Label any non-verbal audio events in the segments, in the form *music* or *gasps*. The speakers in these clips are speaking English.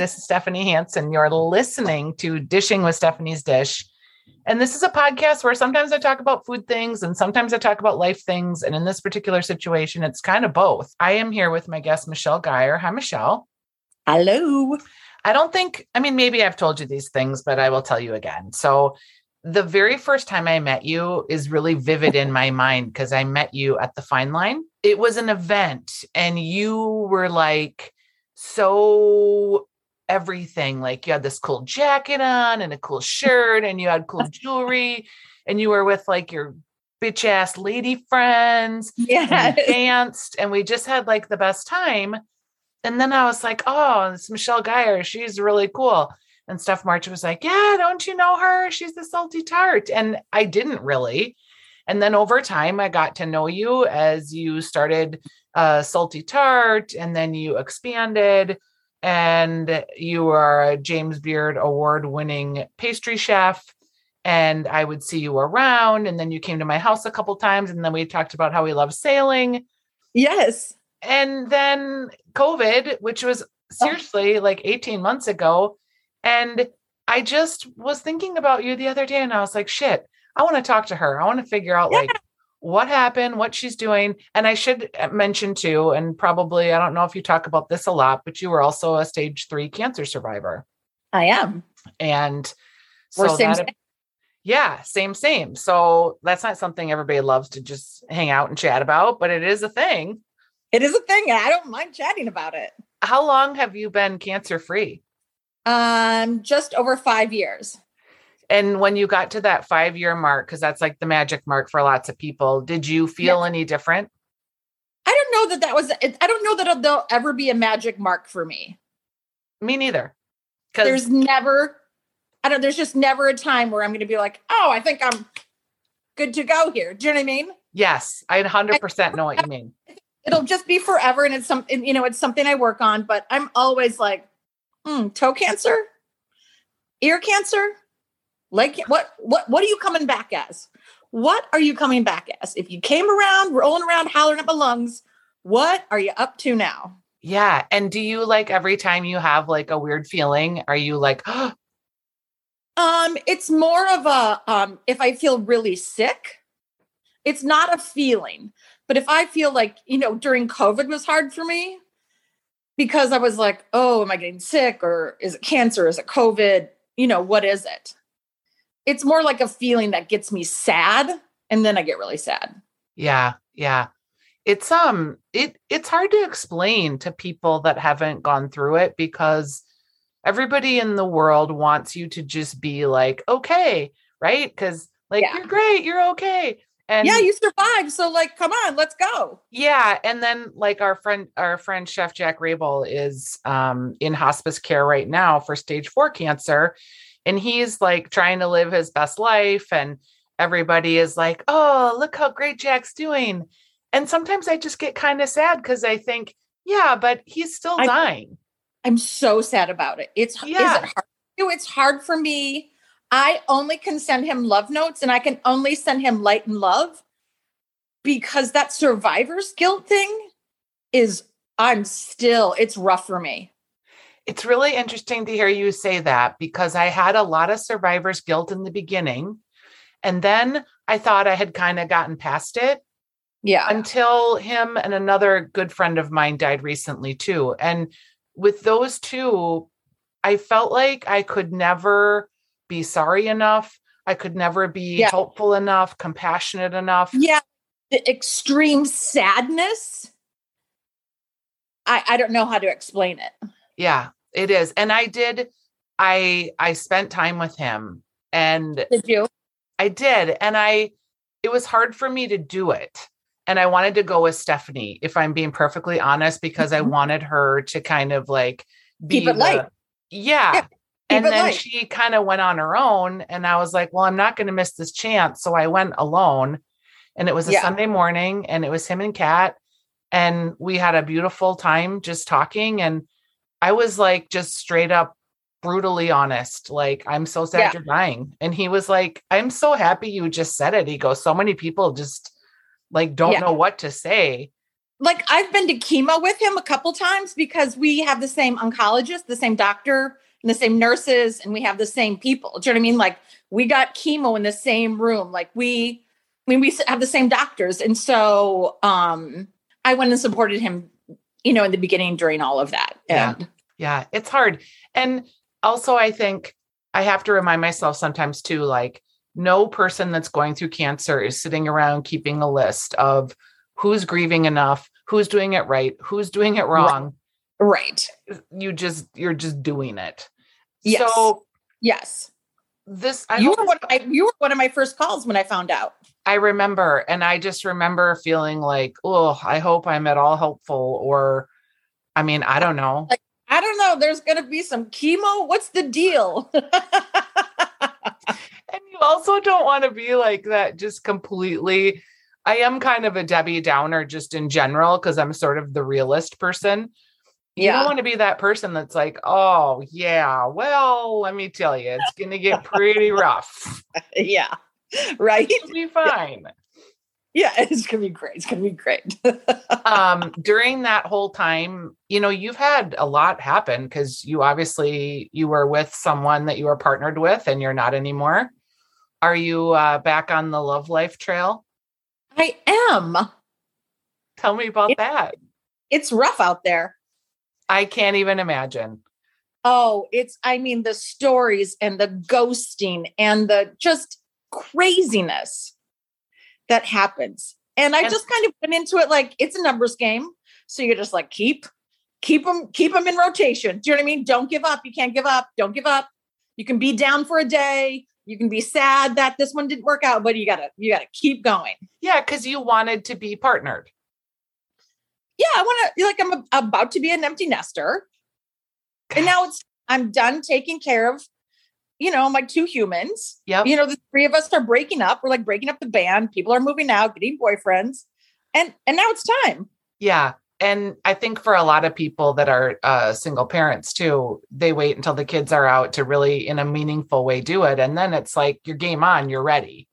Hi, this is Stephanie Hansen. You're listening to Dishing with Stephanie's Dish. And this is a podcast where sometimes I talk about food things and sometimes I talk about life things. And in this particular situation, it's kind of both. I am here with my guest, Michelle Gayer. Hi, Michelle. Hello. I don't think, I mean, maybe I've told you these things, but I will tell you again. So, the very first time I met you is really vivid in my mind because I met you at the Fine Line. It was an event, and you were like, so everything. Like you had this cool jacket on and a cool shirt, and you had cool *laughs* jewelry, and you were with like your bitch ass lady friends. Yeah. danced, and we just had like the best time. And then I was like, oh, it's Michelle Gayer. She's really cool. And Steph March was like, yeah, don't you know her? She's the salty tart. And I didn't really. And then over time, I got to know you as you started uh, Salty Tart, and then you expanded, and you are a James Beard award winning pastry chef. And I would see you around, and then you came to my house a couple times, and then we talked about how we love sailing. Yes. And then COVID, which was oh. seriously oh. like 18 months ago. And I just was thinking about you the other day, and I was like, shit, I want to talk to her. I want to figure out yeah. like what happened, what she's doing. And I should uh, mention too, and probably I don't know if you talk about this a lot, but you were also a stage three cancer survivor. I am. And so same, that, yeah, same, same. So that's not something everybody loves to just hang out and chat about, but it is a thing. It is a thing. And I don't mind chatting about it. How long have you been cancer free? Um, just over five years. And when you got to that five year mark, because that's like the magic mark for lots of people, did you feel yeah. any different? I don't know that that was, I don't know that there'll ever be a magic mark for me. Me neither. Because there's never, I don't, there's just never a time where I'm going to be like, oh, I think I'm good to go here. Do you know what I mean? Yes. I 100% know what you mean. It'll just be forever. And it's something, you know, it's something I work on, but I'm always like, hmm, toe cancer, ear cancer, like what what what are you coming back as? What are you coming back as? If you came around rolling around hollering at my lungs, what are you up to now? Yeah. And do you like every time you have like a weird feeling, are you like, oh? *gasps* um, it's more of a um, if I feel really sick, it's not a feeling. But if I feel like, you know, during COVID was hard for me because I was like, oh, am I getting sick or is it cancer? Is it COVID? You know, what is it? It's more like a feeling that gets me sad and then I get really sad. Yeah, yeah. It's um it it's hard to explain to people that haven't gone through it because everybody in the world wants you to just be like okay, right? Cuz like yeah. you're great, you're okay. And yeah, you survived. So like, come on, let's go. Yeah. And then like our friend, our friend Chef Jack Riebel is um, in hospice care right now for stage four cancer and he's like trying to live his best life and everybody is like oh look how great jack's doing. And sometimes i just get kind of sad because i think yeah but he's still I, dying. I'm so sad about it. It's yeah. is it hard it's hard for me. I only can send him love notes and i can only send him light and love because that survivor's guilt thing is i'm still it's rough for me it's really interesting to hear you say that because I had a lot of survivor's guilt in the beginning. And then I thought I had kind of gotten past it. Yeah. Until him and another good friend of mine died recently, too. And with those two, I felt like I could never be sorry enough. I could never be yeah. helpful enough, compassionate enough. Yeah. The extreme sadness. I, I don't know how to explain it. Yeah it is. And I did, I I spent time with him and did you? I did. And I it was hard for me to do it. And I wanted to go with Stephanie, if I'm being perfectly honest, because mm-hmm. I wanted her to kind of like be keep it the, light. Yeah. yeah and then light. she kind of went on her own. And I was like, well, I'm not going to miss this chance. So I went alone. And it was a yeah. Sunday morning and it was him and Kat. And we had a beautiful time just talking. And I was like just straight up brutally honest. Like, I'm so sad yeah. you're dying. And he was like, I'm so happy you just said it. He goes, so many people just like don't yeah. know what to say. like I've been to chemo with him a couple times because we have the same oncologist, the same doctor, and the same nurses, and we have the same people. Do you know what I mean? Like we got chemo in the same room. Like we, I mean, we have the same doctors, and so um, I went and supported him. You know, in the beginning during all of that. Yeah. And Yeah, it's hard. And also, I think I have to remind myself sometimes too like, no person that's going through cancer is sitting around keeping a list of who's grieving enough, who's doing it right, who's doing it wrong. right. You just, you're just doing it. Yes. So, Yes. this, I, you were one of my you were one of my first calls when I found out. I remember, and I just remember feeling like, oh, I hope I'm at all helpful. Or, I mean, I don't know. Like- I don't know. There's going to be some chemo. What's the deal? *laughs* And you also don't want to be like that, just completely. I am kind of a Debbie Downer just in general because I'm sort of the realist person. You Yeah. don't want to be that person that's like, oh, yeah, well, let me tell you, it's going to get pretty rough. *laughs* yeah. *laughs* Right. It'll be fine. Yeah. *laughs* It's going to be great. It's to be great. *laughs* um, during that whole time, you know, you've had a lot happen because you obviously you were with someone that you were partnered with and you're not anymore. Are you uh, back on the love life trail? I am. Tell me about It- that. It's rough out there. I can't even imagine. Oh, it's, I mean, the stories and the ghosting and the just craziness that happens. And I And- just kind of went into it like it's a numbers game. So you're just like, keep, keep them, keep them in rotation. Do you know what I mean? Don't give up. You can't give up. Don't give up. You can be down for a day. You can be sad that this one didn't work out, but you gotta, you gotta keep going. Yeah, because you wanted to be partnered. Yeah, I want to, like, I'm a- about to be an empty nester. And now it's, I'm done taking care of, you know, my two humans. Yeah. you know the three of us are breaking up we're like breaking up the band people are moving out getting boyfriends and and now it's time Yeah. And I think for a lot of people that are uh, single parents too, they wait until the kids are out to really, in a meaningful way, do it. And then it's like you're game on, you're ready.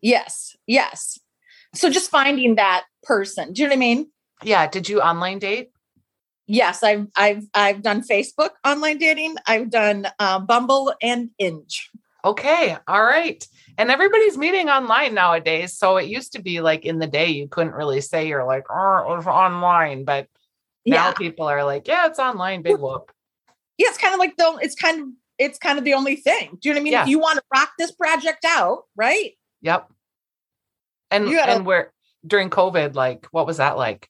yes yes so just finding that person do you know what i mean Yeah. Did you online date? Yes i've i've i've done facebook online dating i've done uh, bumble and Hinge Okay. All right. And everybody's meeting online nowadays. So it used to be like in the day, you couldn't really say you're like, oh, online. But now yeah people are like, yeah, it's online. Big whoop. yeah it's kind of like the it's kind of it's kind of the only thing do you know what i mean Yeah. if you want to rock this project out right Yep. And gotta- and where during COVID, like, what was that like?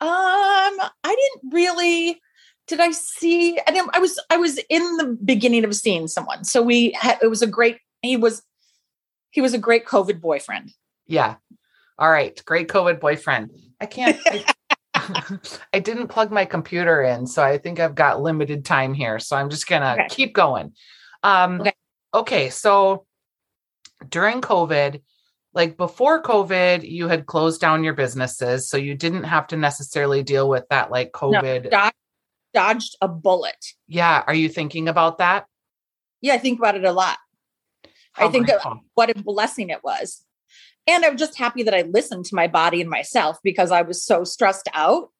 Um, I didn't really. Did I see? I didn't, I was I was in the beginning of seeing someone, so we had. It was a great. He was he was a great COVID boyfriend. Yeah. All right. Great COVID boyfriend. I can't. *laughs* I, *laughs* I didn't plug my computer in, so I think I've got limited time here. So I'm just gonna Okay. keep going. Um, Okay. okay. So during COVID, like before COVID, you had closed down your businesses, so you didn't have to necessarily deal with that like COVID. Dodged, dodged a bullet. yeah. Are you thinking about that? Yeah, I think about it a lot. I think What a blessing it was, and I'm just happy that I listened to my body and myself because I was so stressed out,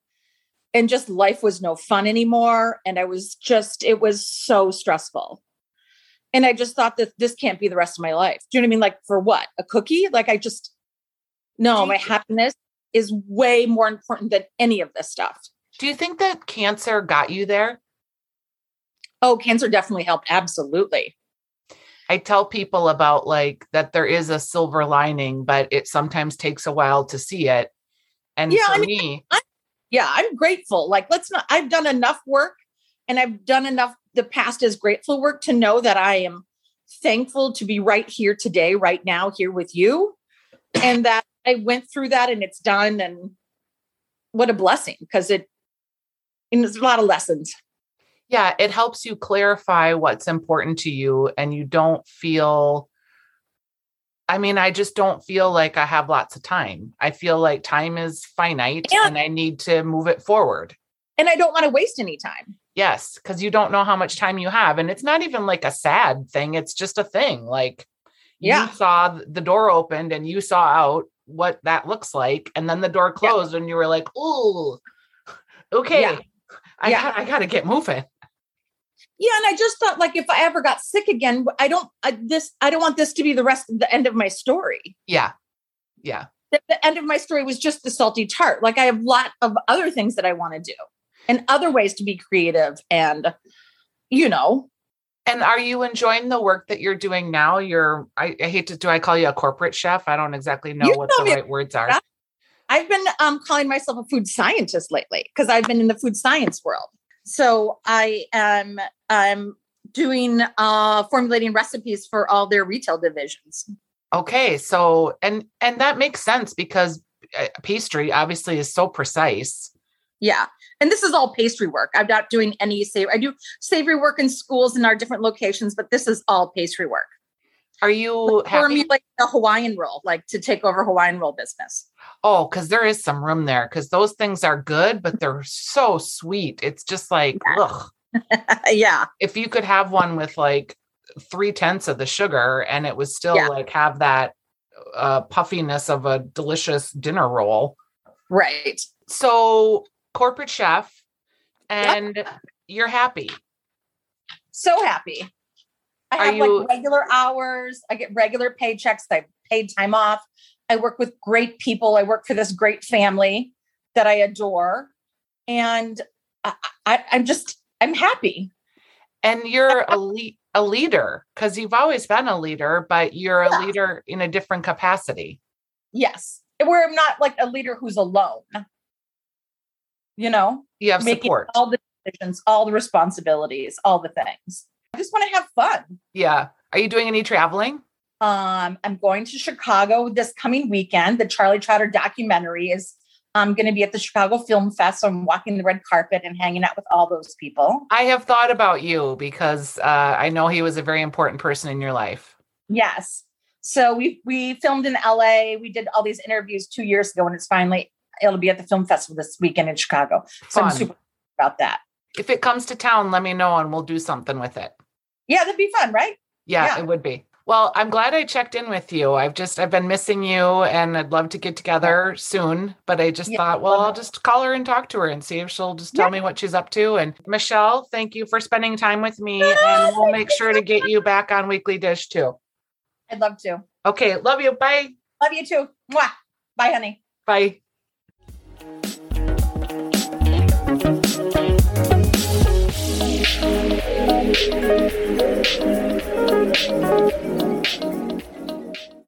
and just life was no fun anymore, and I was just it was so stressful. And I just thought that this can't be the rest of my life. Do you know what I mean? Like for what? A cookie? Like I just no, my happiness is way more important than any of this stuff. Do you think that cancer got you there? Oh, cancer definitely helped. Absolutely. I tell people about like that there is a silver lining, but it sometimes takes a while to see it. And Yeah, for I me, Yeah, I'm grateful. Like, let's not, I've done enough work and I've done enough. The past is grateful work to know that I am thankful to be right here today, right now, here with you. And that I went through that and it's done. And what a blessing because it, and there's a lot of lessons. yeah, it helps you clarify what's important to you and you don't feel I mean, I just don't feel like I have lots of time. I feel like time is finite Yeah. and I need to move it forward. And I don't want to waste any time. Yes, because you don't know how much time you have. And it's not even like a sad thing, it's just a thing. Like Yeah. you saw the door opened and you saw out what that looks like. And then the door closed and you were like, ooh, okay. Yeah. I Yeah. got I gotta get moving. Yeah, and I just thought like if I ever got sick again, I don't I, this I don't want this to be the rest of the end of my story. Yeah. Yeah. The, the end of my story was just the salty tart. Like I have a lot of other things that I want to do and other ways to be creative and you know, And are you enjoying the work that you're doing now? You're I, I hate to do I call you a corporate chef? I don't exactly know You what call the right words are. chef. I've been um, calling myself a food scientist lately because I've been in the food science world. So I am I'm doing uh, formulating recipes for all their retail divisions. Okay, so and and that makes sense because uh, pastry obviously is so precise. Yeah. And this is all pastry work. I'm not doing any savory. I do savory work in schools in our different locations, but this is all pastry work. Are you happy? like the Hawaiian roll, like to take over Hawaiian roll business. Oh, because there is some room there because those things are good, but they're so sweet. It's just like, Yeah. ugh. *laughs* yeah. If you could have one with like three tenths of the sugar and it would still Yeah. like have that uh, puffiness of a delicious dinner roll. Right. So, corporate chef, and you're happy. So happy. I Are have you- like regular hours. I get regular paychecks. I paid time off. I work with great people. I work for this great family that I adore. And I, I, I'm just, I'm happy. And you're a le- a leader because you've always been a leader, but you're a Yeah. leader in a different capacity. Yes. Where I'm not like a leader who's alone. You know, You have support. all the decisions, all the responsibilities, all the things. I just want to have fun. yeah. Are you doing any traveling? Um, I'm going to Chicago this coming weekend. The Charlie Trotter documentary is um, going to be at the Chicago Film Fest. So I'm walking the red carpet and hanging out with all those people. I have thought about you because uh, I know he was a very important person in your life. Yes. So we we filmed in LA. We did all these interviews two years ago, and it's finally it'll be at the film festival this weekend in Chicago. So I'm Fun. super about that. If it comes to town, let me know and we'll do something with it. Yeah, that'd be fun, right? Yeah, Yeah. it would be. Well, I'm glad I checked in with you. I've just I've been missing you and I'd love to get together soon, but I just Yeah, thought, well, I'll just call her and talk to her and see if she'll just tell Yeah. me what she's up to. And Michelle, thank you for spending time with me and we'll make sure to get you back on Weekly Dish too. I'd love to. Okay, love you. Bye. Love you too. Mwah. Bye, honey. Bye. Thank you.